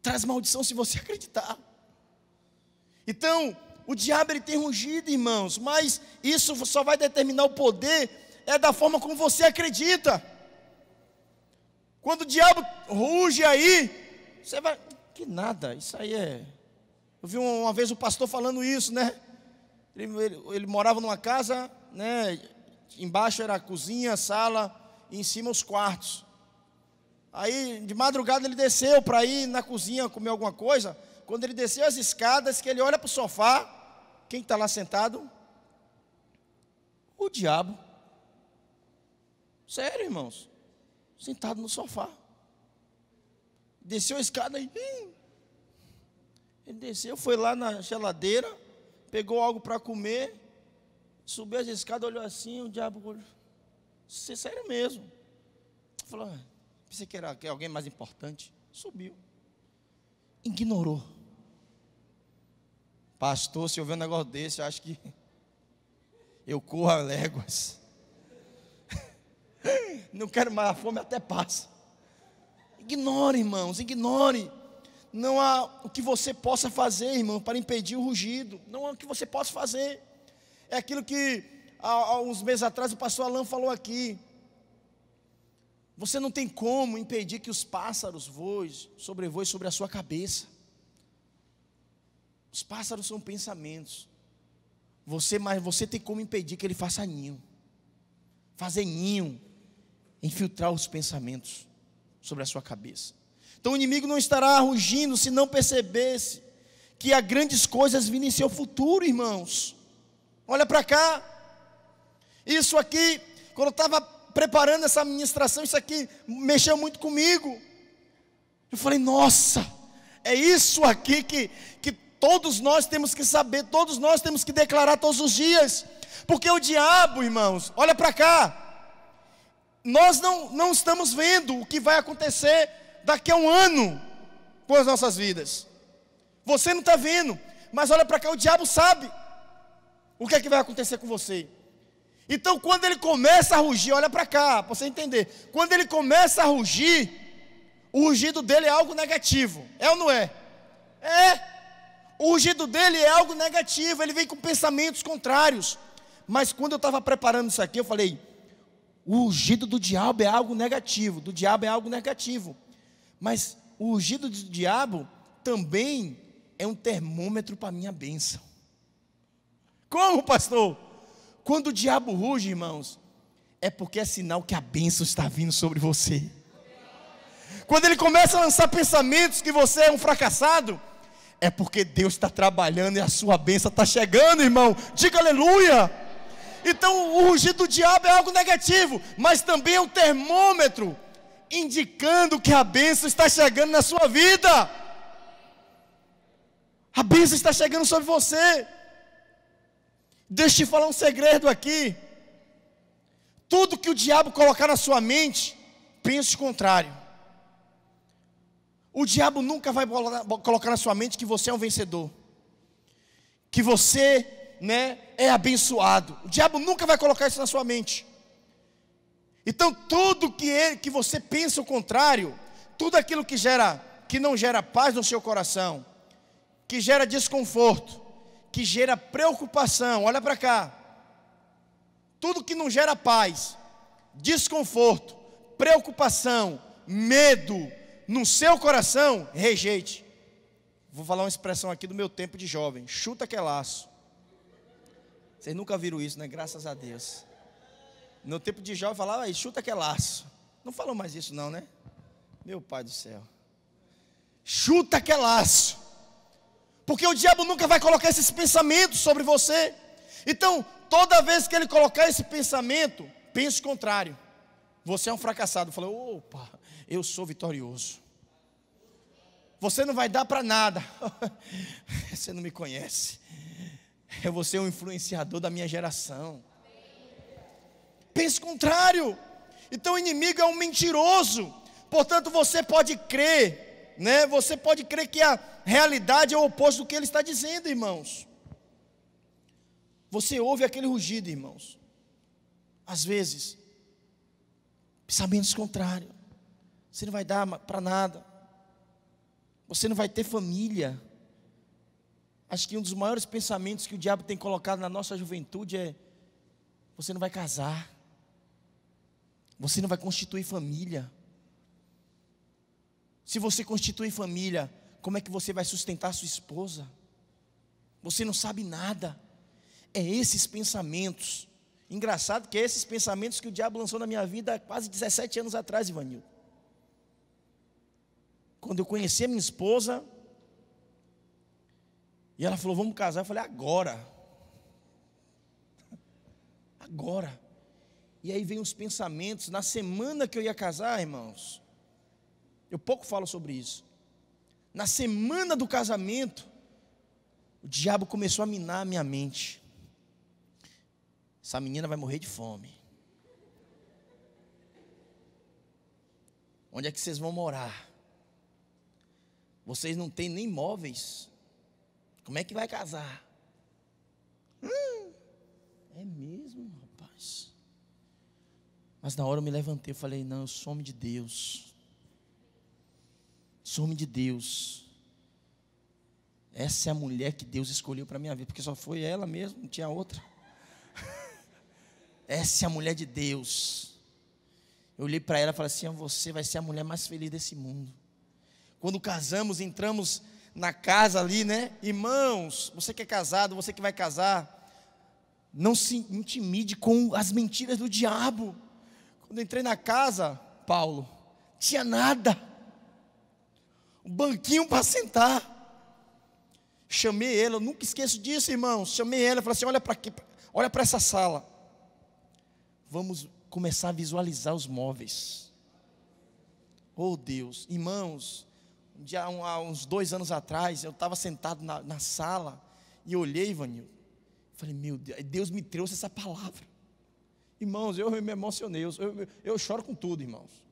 Traz maldição se você (laughs) acreditar. Então, o diabo ele tem rugido, irmãos, mas isso só vai determinar o poder é da forma como você acredita. Quando o diabo ruge aí, você vai, que nada, isso aí é. Eu vi uma vez o pastor falando isso, né? Ele, ele, ele morava numa casa, né? Embaixo era a cozinha, a sala, e em cima os quartos. Aí, de madrugada, ele desceu para ir na cozinha comer alguma coisa. Quando ele desceu as escadas, que ele olha para o sofá, quem está lá sentado? O diabo. Sério, irmãos. Sentado no sofá. Desceu a escada e. Ele desceu, foi lá na geladeira, pegou algo para comer Subiu as escadas, olhou assim, o diabo olhou. Sério mesmo. Falou, ah, pensei que era alguém mais importante. Subiu. Ignorou. Pastor, se eu ver um negócio desse, acho que (laughs) eu corro a léguas. (laughs) Não quero mais, a fome até passa. Ignore, irmãos, ignore. Não há o que você possa fazer, irmão, para impedir o rugido. Não há o que você possa fazer. É aquilo que há, uns meses atrás o pastor Alain falou aqui. Você não tem como impedir que os pássaros voem, sobrevoem sobre a sua cabeça. Os pássaros são pensamentos. Você, mas você tem como impedir que ele faça ninho. Fazer ninho, infiltrar os pensamentos sobre a sua cabeça. Então o inimigo não estará rugindo se não percebesse que há grandes coisas vindo em seu futuro, irmãos. Olha para cá. Isso aqui, quando eu estava preparando essa ministração, isso aqui mexeu muito comigo. Eu falei, nossa, é isso aqui que, que todos nós temos que saber, todos nós temos que declarar todos os dias. Porque o diabo, irmãos, olha para cá. Nós não, não estamos vendo o que vai acontecer daqui a um ano com as nossas vidas. Você não está vendo, mas olha para cá, o diabo sabe o que é que vai acontecer com você. Então, quando ele começa a rugir, olha para cá, para você entender. Quando ele começa a rugir, o rugido dele é algo negativo. É ou não é? É. O rugido dele é algo negativo, ele vem com pensamentos contrários. Mas quando eu estava preparando isso aqui, eu falei: o rugido do diabo é algo negativo, do diabo é algo negativo. Mas o rugido do diabo também é um termômetro para a minha bênção. Como, pastor? Quando o diabo ruge, irmãos, é porque é sinal que a bênção está vindo sobre você. Quando ele começa a lançar pensamentos que você é um fracassado, é porque Deus está trabalhando e a sua bênção está chegando, irmão. Diga aleluia. Então, o rugido do diabo é algo negativo, mas também é um termômetro indicando que a bênção está chegando na sua vida. A bênção está chegando sobre você. Deixa eu te falar um segredo aqui. Tudo que o diabo colocar na sua mente, pense o contrário. O diabo nunca vai colocar na sua mente que você é um vencedor. Que você, né, é abençoado. O diabo nunca vai colocar isso na sua mente. Então, tudo que, ele, que você pensa o contrário, tudo aquilo que gera, que não gera paz no seu coração, que gera desconforto, que gera preocupação, olha para cá. Tudo que não gera paz, desconforto, preocupação, medo no seu coração, rejeite. Vou falar uma expressão aqui do meu tempo de jovem: chuta que é laço. Vocês nunca viram isso, né? Graças a Deus. No tempo de jovem falava aí, chuta que é laço. Não falou mais isso, não, né? Meu pai do céu. Chuta que é laço. Porque o diabo nunca vai colocar esses pensamentos sobre você. Então, toda vez que ele colocar esse pensamento, pense o contrário. Você é um fracassado. Falou, opa, eu sou vitorioso. Você não vai dar para nada. (laughs) você não me conhece. Eu vou ser um influenciador da minha geração. Pense o contrário. Então o inimigo é um mentiroso. Portanto, você pode crer né? Você pode crer que a realidade é o oposto do que ele está dizendo, irmãos. Você ouve aquele rugido, irmãos. Às vezes, pensamentos contrários. Você não vai dar para nada. Você não vai ter família. Acho que um dos maiores pensamentos que o diabo tem colocado na nossa juventude é: você não vai casar. Você não vai constituir família. Se você constitui família, como é que você vai sustentar sua esposa? Você não sabe nada. É esses pensamentos. Engraçado que é esses pensamentos que o diabo lançou na minha vida há quase 17 anos atrás, Ivanil. Quando eu conheci a minha esposa, e ela falou: Vamos casar. Eu falei: Agora. (laughs) Agora. E aí vem os pensamentos. Na semana que eu ia casar, irmãos, eu pouco falo sobre isso. Na semana do casamento, o diabo começou a minar a minha mente. Essa menina vai morrer de fome. Onde é que vocês vão morar? Vocês não têm nem móveis. Como é que vai casar? Hum, é mesmo, rapaz. Mas na hora eu me levantei e falei: Não, eu sou homem de Deus. Sou homem de Deus. Essa é a mulher que Deus escolheu para minha vida, porque só foi ela mesmo, não tinha outra. (laughs) Essa é a mulher de Deus. Eu olhei para ela e falei assim: Você vai ser a mulher mais feliz desse mundo. Quando casamos, entramos na casa ali, né? Irmãos, você que é casado, você que vai casar, não se intimide com as mentiras do diabo. Quando entrei na casa, Paulo, tinha nada. Um banquinho para sentar. Chamei ela, eu nunca esqueço disso, irmãos. Chamei ela falei assim: olha para aqui, olha para essa sala. Vamos começar a visualizar os móveis. Oh Deus, irmãos, um dia, há uns dois anos atrás, eu estava sentado na, na, sala e olhei, Ivanil. Falei, meu Deus, Deus me trouxe essa palavra. Irmãos, eu me emocionei, eu, eu, eu choro com tudo, irmãos.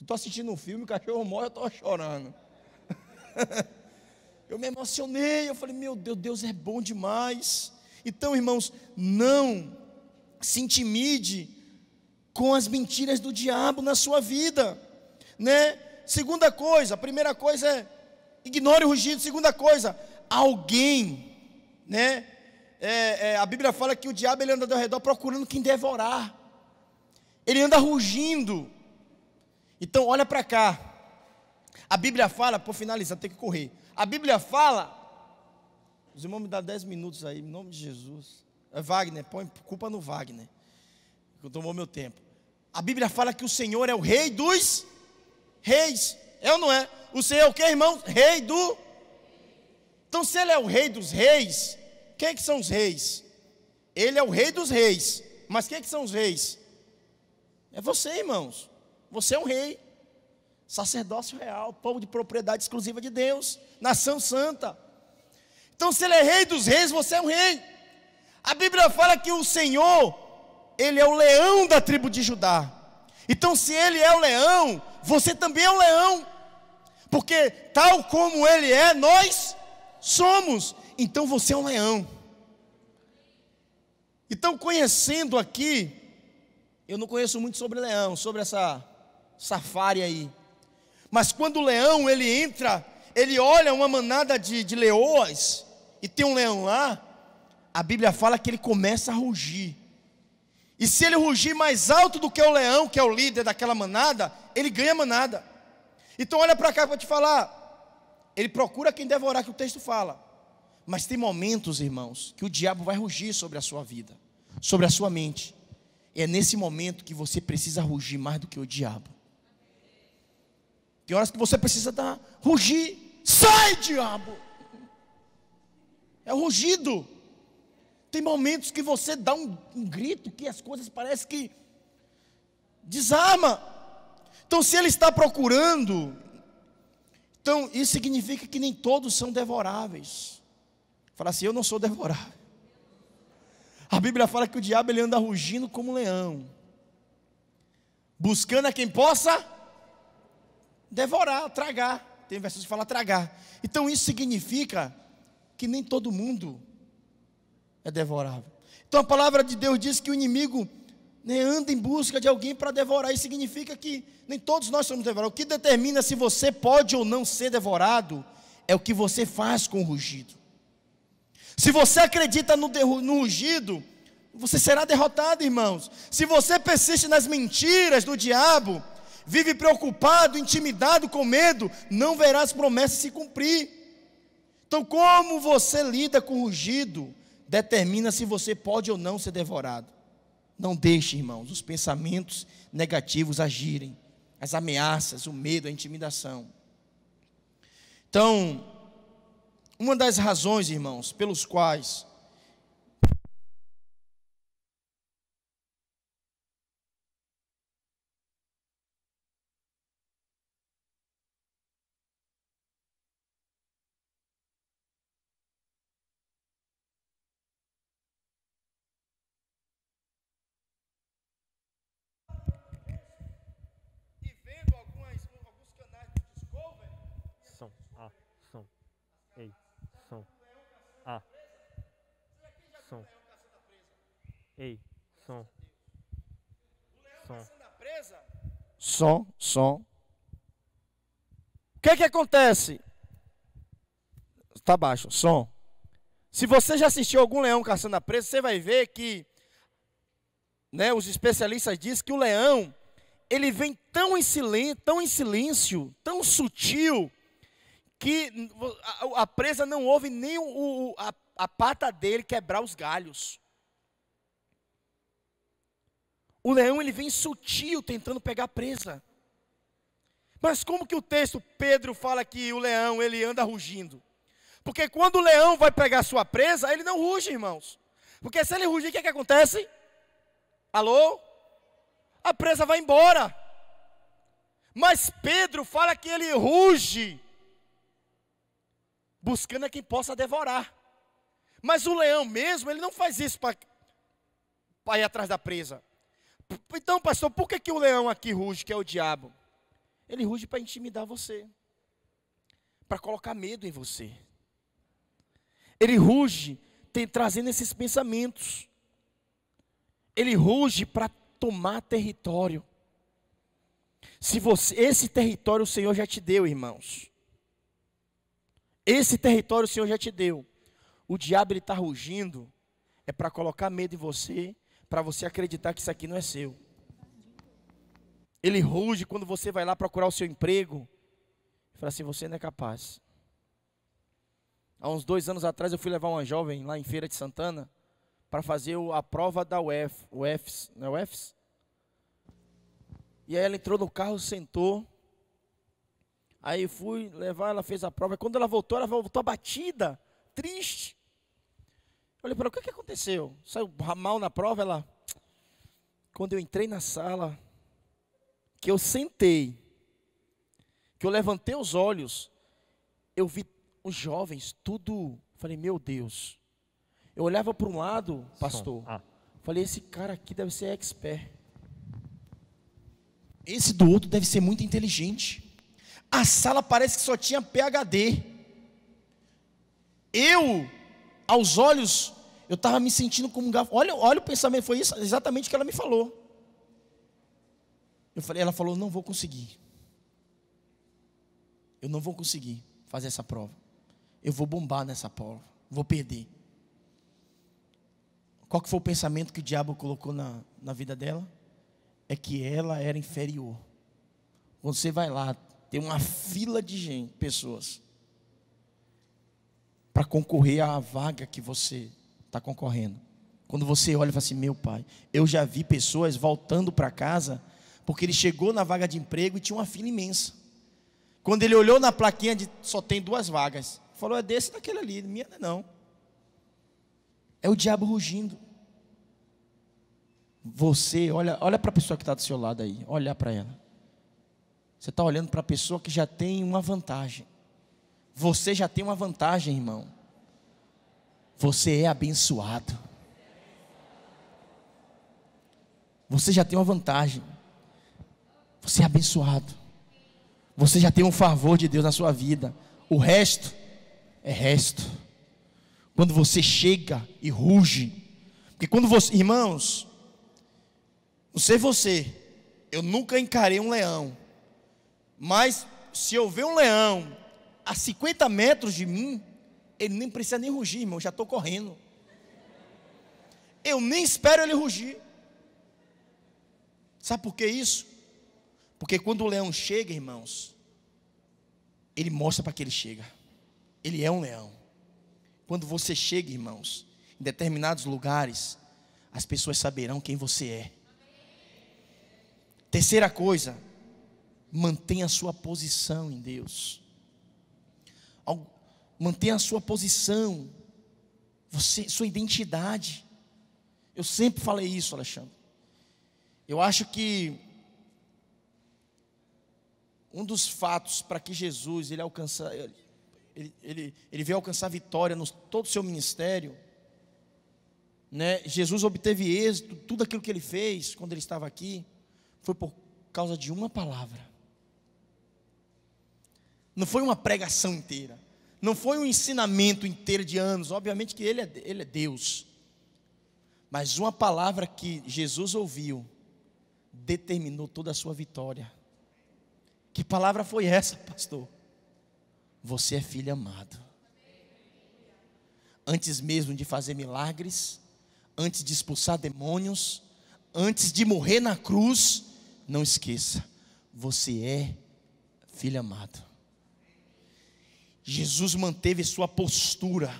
Estou assistindo um filme, o cachorro morre, eu estou chorando. (laughs) Eu me emocionei, eu falei, meu Deus, Deus é bom demais. Então, irmãos, não se intimide com as mentiras do diabo na sua vida, né? Segunda coisa, a primeira coisa é ignore o rugido. Segunda coisa, alguém, né? É, é, a Bíblia fala que o diabo ele anda ao redor procurando quem devorar. Ele anda rugindo. Então, olha para cá. A Bíblia fala, por finalizar, tem que correr. A Bíblia fala, os irmãos me dão 10 minutos aí, em nome de Jesus. É Wagner, põe culpa no Wagner, que tomou meu tempo. A Bíblia fala que o Senhor é o rei dos reis. É ou não é? O Senhor é o que, irmão? Rei do. Então, se ele é o rei dos reis, quem é que são os reis? Ele é o rei dos reis. Mas quem é que são os reis? É você, irmãos. Você é um rei sacerdócio real, povo de propriedade exclusiva de Deus, nação santa. Então, se ele é rei dos reis, você é um rei. A Bíblia fala que o Senhor, ele é o leão da tribo de Judá. Então, se ele é o leão, você também é o leão. Porque tal como ele é, nós somos. Então você é um leão. Então, conhecendo aqui, eu não conheço muito sobre leão, sobre essa safari aí. Mas quando o leão ele entra, ele olha uma manada de, de leoas e tem um leão lá, a Bíblia fala que ele começa a rugir. E se ele rugir mais alto do que o leão, que é o líder daquela manada, ele ganha a manada. Então olha para cá para te falar. Ele procura quem devorar que o texto fala. Mas tem momentos, irmãos, que o diabo vai rugir sobre a sua vida, sobre a sua mente. É nesse momento que você precisa rugir mais do que o diabo. Tem horas que você precisa dar, rugir. Sai, diabo! É o rugido. Tem momentos que você dá um, um grito que as coisas parecem que desarma. Então, se ele está procurando, então isso significa que nem todos são devoráveis. Fala assim: eu não sou devorável. A Bíblia fala que o diabo ele anda rugindo como um leão, buscando a quem possa devorar, tragar. Tem versões que falam tragar. Então isso significa que nem todo mundo é devorável. Então a palavra de Deus diz que o inimigo né, anda em busca de alguém para devorar. Isso significa que nem todos nós somos devorados. O que determina se você pode ou não ser devorado é o que você faz com o rugido. Se você acredita no, no rugido, você será derrotado, irmãos. Se você persiste nas mentiras do diabo, vive preocupado, intimidado com medo, não verá as promessas se cumprir. Então, como você lida com o rugido, determina se você pode ou não ser devorado. Não deixe, irmãos, os pensamentos negativos agirem, as ameaças, o medo, a intimidação. Então, uma das razões, irmãos, pelos quais A, som. Ei, som. A. Som. Ei, som. Som. Som, som. O que é que acontece? Tá baixo, som. Se você já assistiu algum leão caçando a presa, você vai ver que né, os especialistas dizem que o leão ele vem tão em silêncio, tão em silêncio, tão sutil, que a, a presa não ouve nem o, a, a pata dele quebrar os galhos. O leão ele vem sutil tentando pegar a presa. Mas como que o texto Pedro fala que o leão ele anda rugindo? Porque quando o leão vai pegar sua presa, ele não ruge, irmãos. Porque se ele rugir, o que, é que acontece? Alô? A presa vai embora. Mas Pedro fala que ele ruge, buscando a quem possa devorar. Mas o leão mesmo, ele não faz isso para ir atrás da presa. Então, pastor, por que, que o leão aqui ruge, que é o diabo? Ele ruge para intimidar você, para colocar medo em você. Ele ruge tem, trazendo esses pensamentos. Ele ruge para tomar território. Se você, esse território o Senhor já te deu, irmãos. Esse território o Senhor já te deu. O diabo está rugindo é para colocar medo em você, para você acreditar que isso aqui não é seu. Ele ruge quando você vai lá procurar o seu emprego. Fala assim: você não é capaz. Há uns dois anos atrás eu fui levar uma jovem lá em Feira de Santana para fazer a prova da UF, UFs, não é? E aí ela entrou no carro, sentou. Aí fui levar, ela fez a prova. E quando ela voltou, ela voltou abatida, triste. Eu falei para ela, o que, que aconteceu? Saiu mal na prova? Ela, quando eu entrei na sala, que eu sentei, que eu levantei os olhos, eu vi os jovens, tudo. Falei, meu Deus. Eu olhava para um lado, pastor. Ah. Falei, esse cara aqui deve ser expert. Esse do outro deve ser muito inteligente. A sala parece que só tinha PhD. Eu, aos olhos, eu estava me sentindo como um gafo. Olha, olha o pensamento, foi isso, exatamente o que ela me falou. Eu falei, ela falou, não vou conseguir. Eu não vou conseguir fazer essa prova eu vou bombar nessa prova, vou perder. Qual que foi o pensamento que o diabo colocou na, na vida dela? É que ela era inferior. Você vai lá, tem uma fila de gente, pessoas, para concorrer à vaga que você está concorrendo. Quando você olha e fala assim, meu pai, eu já vi pessoas voltando para casa, porque ele chegou na vaga de emprego e tinha uma fila imensa. Quando ele olhou na plaquinha de só tem duas vagas, Falou, é desse daquele ali, minha é não. É o diabo rugindo. Você, olha, olha para a pessoa que está do seu lado aí, olha para ela. Você está olhando para a pessoa que já tem uma vantagem. Você já tem uma vantagem, irmão. Você é abençoado. Você já tem uma vantagem. Você é abençoado. Você já tem um favor de Deus na sua vida. O resto é resto. Quando você chega e ruge, porque quando você, irmãos, não sei você, eu nunca encarei um leão, mas se eu ver um leão a 50 metros de mim, ele nem precisa nem rugir, irmão, já estou correndo. Eu nem espero ele rugir. Sabe por que isso? Porque quando o leão chega, irmãos, ele mostra para que ele chega. Ele é um leão. Quando você chega, irmãos, em determinados lugares, as pessoas saberão quem você é. Terceira coisa, mantenha a sua posição em Deus. Mantenha a sua posição, você, sua identidade. Eu sempre falei isso, Alexandre. Eu acho que um dos fatos para que Jesus ele alcança, ele, ele, ele veio alcançar vitória no todo o seu ministério. Né? Jesus obteve êxito, tudo aquilo que ele fez quando ele estava aqui, foi por causa de uma palavra. Não foi uma pregação inteira. Não foi um ensinamento inteiro de anos. Obviamente que ele é, ele é Deus. Mas uma palavra que Jesus ouviu determinou toda a sua vitória. Que palavra foi essa, pastor? Você é filho amado. Antes mesmo de fazer milagres, antes de expulsar demônios, antes de morrer na cruz, não esqueça, você é filho amado. Jesus manteve sua postura.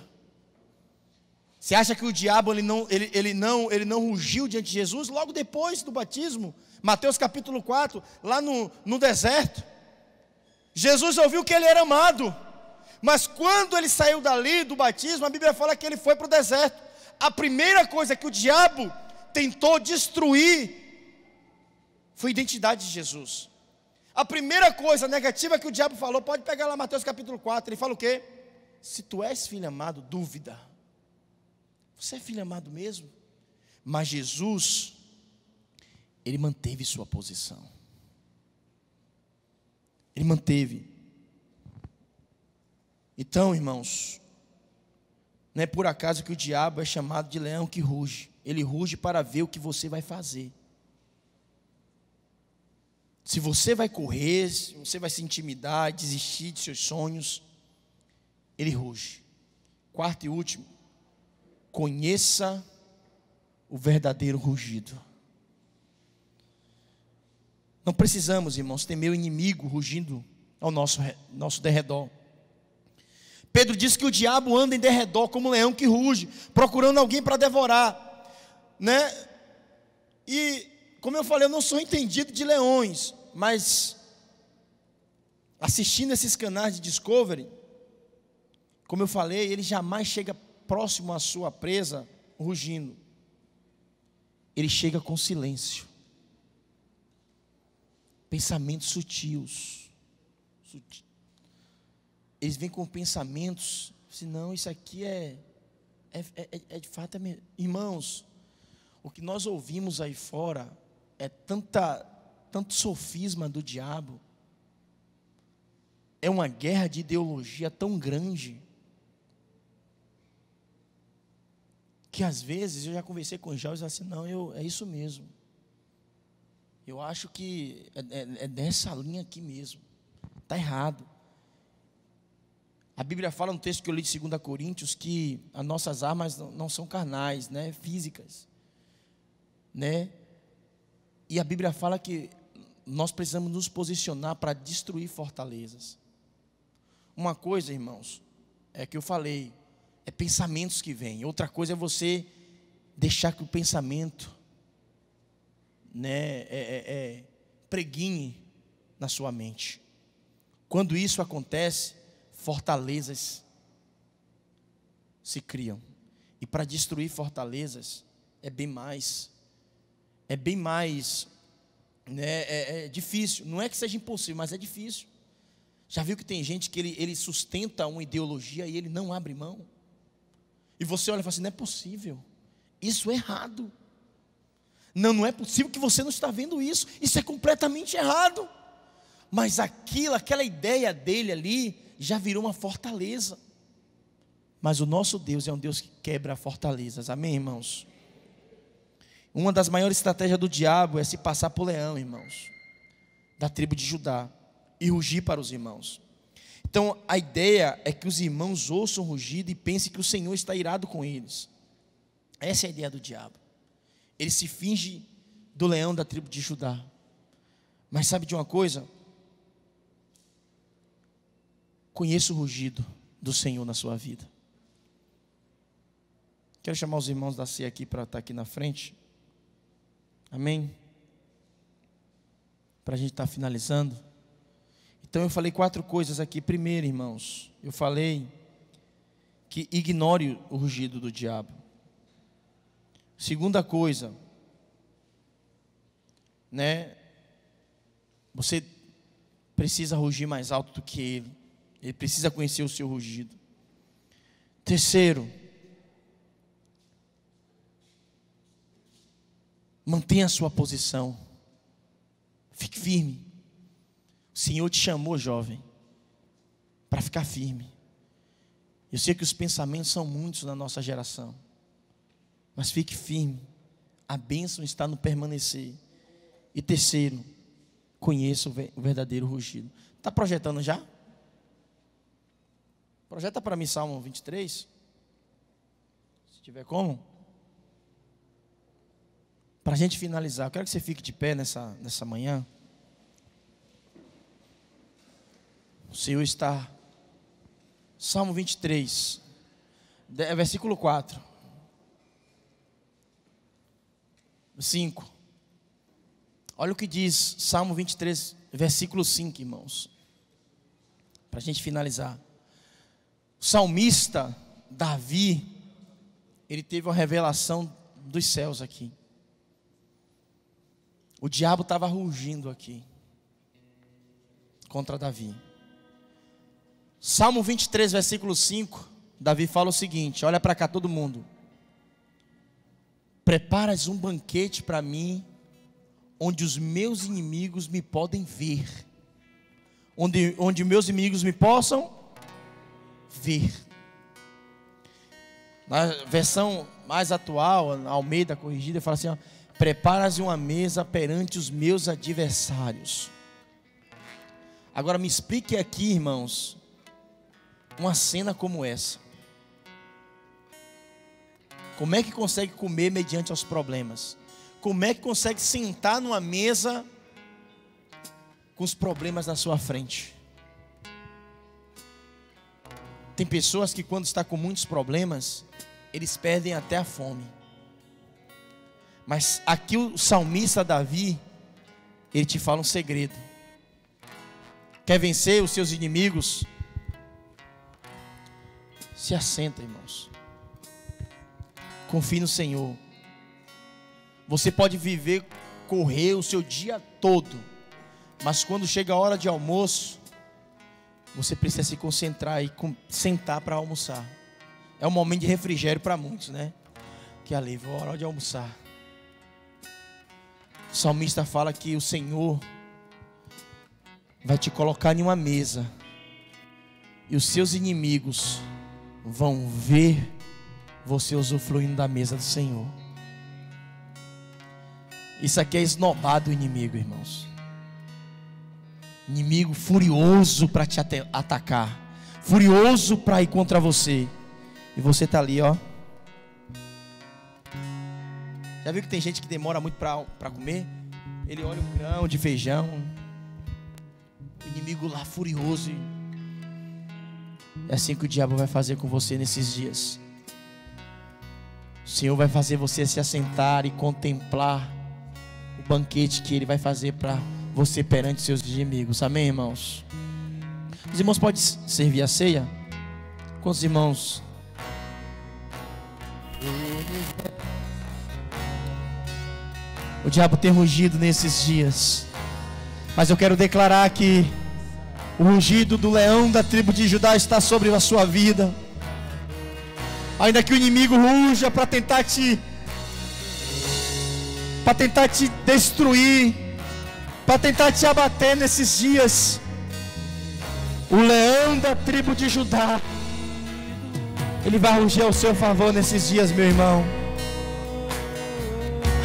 Você acha que o diabo ele não, ele, ele, não, ele não rugiu diante de Jesus logo depois do batismo? Mateus capítulo 4, lá no, no deserto. Jesus ouviu que ele era amado, mas quando ele saiu dali do batismo, a Bíblia fala que ele foi para o deserto. A primeira coisa que o diabo tentou destruir foi a identidade de Jesus. A primeira coisa negativa que o diabo falou, pode pegar lá Mateus capítulo 4, ele fala o quê? Se tu és filho amado, dúvida. Você é filho amado mesmo? Mas Jesus, ele manteve sua posição. Ele manteve. Então, irmãos, não é por acaso que o diabo é chamado de leão que ruge. Ele ruge para ver o que você vai fazer. Se você vai correr, se você vai se intimidar, desistir de seus sonhos, ele ruge. Quarto e último, conheça o verdadeiro rugido. Não precisamos, irmãos, temer o inimigo rugindo ao nosso, nosso derredor. Pedro diz que o diabo anda em derredor como um leão que ruge, procurando alguém para devorar, né? E como eu falei, eu não sou entendido de leões, mas assistindo esses canais de Discovery, como eu falei, ele jamais chega próximo à sua presa rugindo. Ele chega com silêncio. Pensamentos sutis. Eles vêm com pensamentos, se assim, não, isso aqui é, é, é, é de fato, é, irmãos, o que nós ouvimos aí fora é tanta, tanto sofisma do diabo, é uma guerra de ideologia tão grande, que às vezes eu já conversei com o Jorge assim, não, eu, é isso mesmo. Eu acho que é, é, é dessa linha aqui mesmo. Está errado. A Bíblia fala no texto que eu li de 2 Coríntios que as nossas armas não são carnais, né, físicas. Né? E a Bíblia fala que nós precisamos nos posicionar para destruir fortalezas. Uma coisa, irmãos, é que eu falei, é pensamentos que vêm. Outra coisa é você deixar que o pensamento né, é, é, é, preguine na sua mente. Quando isso acontece, fortalezas se criam. E para destruir fortalezas é bem mais, é bem mais, né, é, é, difícil. Não é que seja impossível, mas é difícil. Já viu que tem gente que ele, ele sustenta uma ideologia e ele não abre mão? E você olha e fala assim: não é possível, isso é errado. Não, não é possível que você não está vendo isso, isso é completamente errado. Mas aquilo, aquela ideia dele ali, já virou uma fortaleza. Mas o nosso Deus é um Deus que quebra fortalezas, amém, irmãos? Uma das maiores estratégias do diabo é se passar por leão, irmãos, da tribo de Judá, e rugir para os irmãos. Então, a ideia é que os irmãos ouçam o rugido e pensem que o Senhor está irado com eles. Essa é a ideia do diabo. Ele se finge do leão da tribo de Judá. Mas sabe de uma coisa? Conheça o rugido do Senhor na sua vida. Quero chamar os irmãos da ceia aqui para estar aqui na frente. Amém? Para a gente estar finalizando. Então eu falei quatro coisas aqui. Primeiro, irmãos, eu falei que ignore o rugido do diabo. Segunda coisa, né? Você precisa rugir mais alto do que ele. Ele precisa conhecer o seu rugido. Terceiro, mantenha a sua posição. Fique firme. O Senhor te chamou, jovem. para ficar firme. Eu sei que os pensamentos são muitos na nossa geração, mas fique firme. A bênção está no permanecer. E terceiro, conheça o verdadeiro rugido. Está projetando já? Projeta para mim Salmo 23. Se tiver como. Para a gente finalizar, eu quero que você fique de pé nessa, nessa manhã. O Senhor está. Salmo 23, versículo 4. 5. Olha o que diz Salmo 23, versículo 5, irmãos. Para a gente finalizar. O salmista Davi, ele teve uma revelação dos céus aqui. O diabo estava rugindo aqui contra Davi. Salmo 23, versículo 5, Davi fala o seguinte: olha para cá todo mundo. Preparas um banquete para mim, onde os meus inimigos me podem ver, onde, onde meus inimigos me possam ver. Na versão mais atual, Almeida corrigida, fala assim: ó, Preparas uma mesa perante os meus adversários. Agora me explique aqui, irmãos, uma cena como essa. Como é que consegue comer mediante os problemas? Como é que consegue sentar numa mesa com os problemas na sua frente? Tem pessoas que quando está com muitos problemas, eles perdem até a fome. Mas aqui o salmista Davi, ele te fala um segredo. Quer vencer os seus inimigos? Se assenta, irmãos. Confie no Senhor. Você pode viver, correr o seu dia todo, mas quando chega a hora de almoço, você precisa se concentrar e sentar para almoçar. É um momento de refrigério para muitos, né? Que alívio, hora de almoçar. O salmista fala que o Senhor vai te colocar em uma mesa e os seus inimigos vão ver você usufruindo da mesa do Senhor. Isso aqui é esnobar do inimigo, irmãos. Inimigo furioso para te atacar, furioso para ir contra você. E você está ali, ó já viu que tem gente que demora muito para comer? Ele olha o grão de feijão. O inimigo lá furioso. É assim que o diabo vai fazer com você nesses dias. O Senhor vai fazer você se assentar e contemplar o banquete que Ele vai fazer para você perante seus inimigos. Amém, irmãos? Os irmãos podem servir a ceia? Quantos irmãos? O diabo tem rugido nesses dias. Mas eu quero declarar que o rugido do leão da tribo de Judá está sobre a sua vida. Ainda que o inimigo ruja para tentar te para tentar te destruir, para tentar te abater nesses dias. O leão da tribo de Judá, ele vai rugir ao seu favor nesses dias, meu irmão.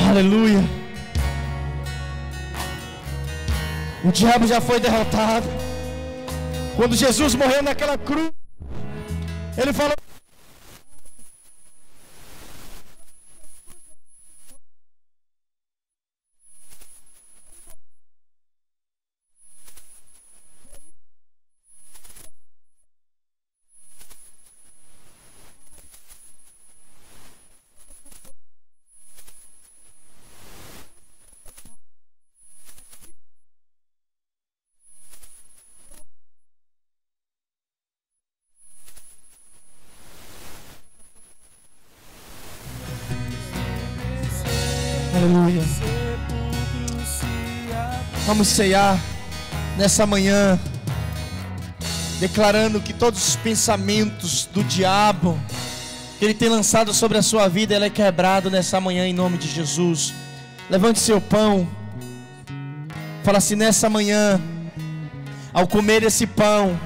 Aleluia. O diabo já foi derrotado. Quando Jesus morreu naquela cruz, ele falou: Aleluia. Vamos ceiar nessa manhã, declarando que todos os pensamentos do diabo que ele tem lançado sobre a sua vida, ele é quebrado nessa manhã em nome de Jesus. Levante seu pão. Fala assim nessa manhã, ao comer esse pão,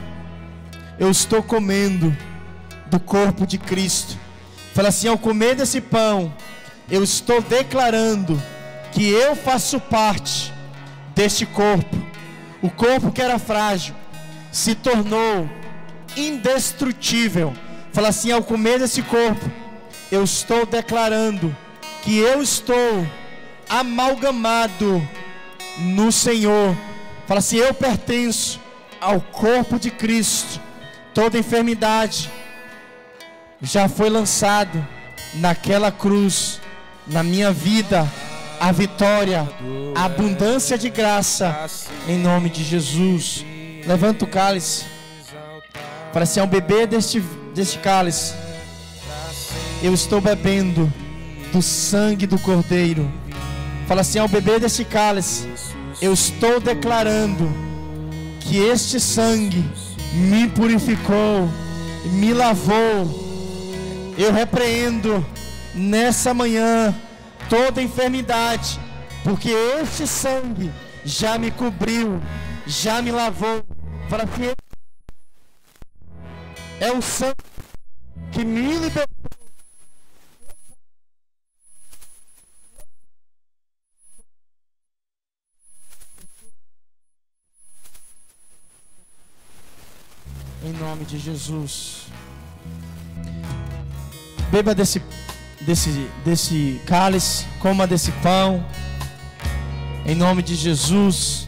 eu estou comendo do corpo de Cristo. Fala assim: ao comer desse pão, eu estou declarando que eu faço parte deste corpo. O corpo que era frágil se tornou indestrutível. Fala assim: ao comer desse corpo, eu estou declarando que eu estou amalgamado no Senhor. Fala assim: eu pertenço ao corpo de Cristo. Toda enfermidade já foi lançado naquela cruz, na minha vida, a vitória, a abundância de graça, em nome de Jesus. Levanta o cálice. Fala assim: ao beber deste, deste cálice, eu estou bebendo do sangue do Cordeiro. Fala assim: ao beber deste cálice, eu estou declarando que este sangue me purificou, me lavou. Eu repreendo nessa manhã toda enfermidade, porque este sangue já me cobriu, já me lavou. Fala assim: é o sangue que me libertou. Em nome de Jesus. Beba desse, desse, desse cálice, coma desse pão. Em nome de Jesus.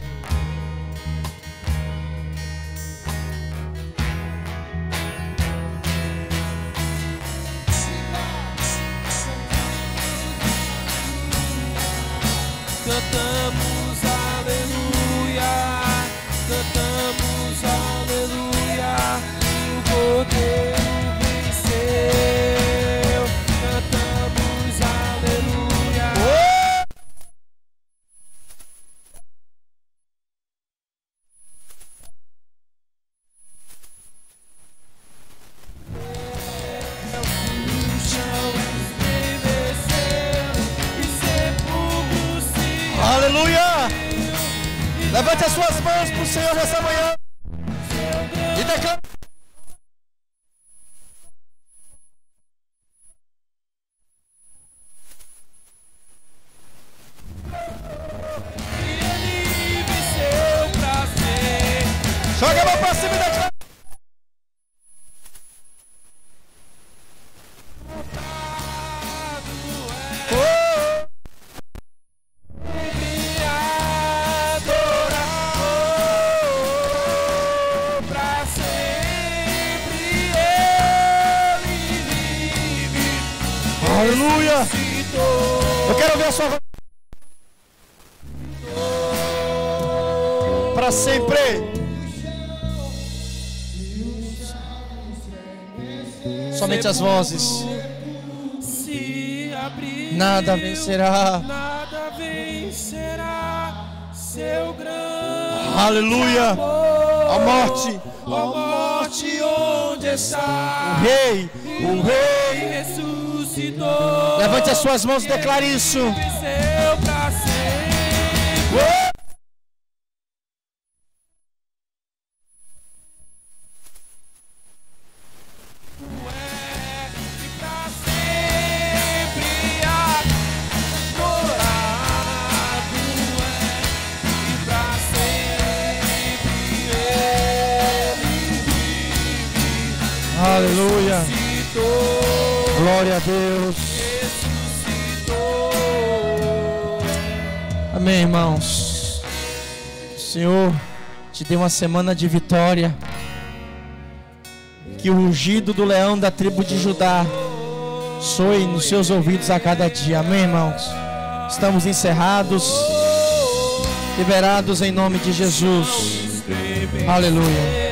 Eu quero ver a sua voz. Para sempre. Somente as vozes. Nada vencerá. Nada vencerá seu grande Aleluia! A morte, A morte onde o está rei, o rei. Levante as suas mãos e declare isso. Uma semana de vitória. Que o rugido do leão da tribo de Judá soe nos seus ouvidos a cada dia. Amém, irmãos. Estamos encerrados, liberados em nome de Jesus. Aleluia.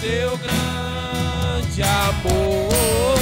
Seu grande amor.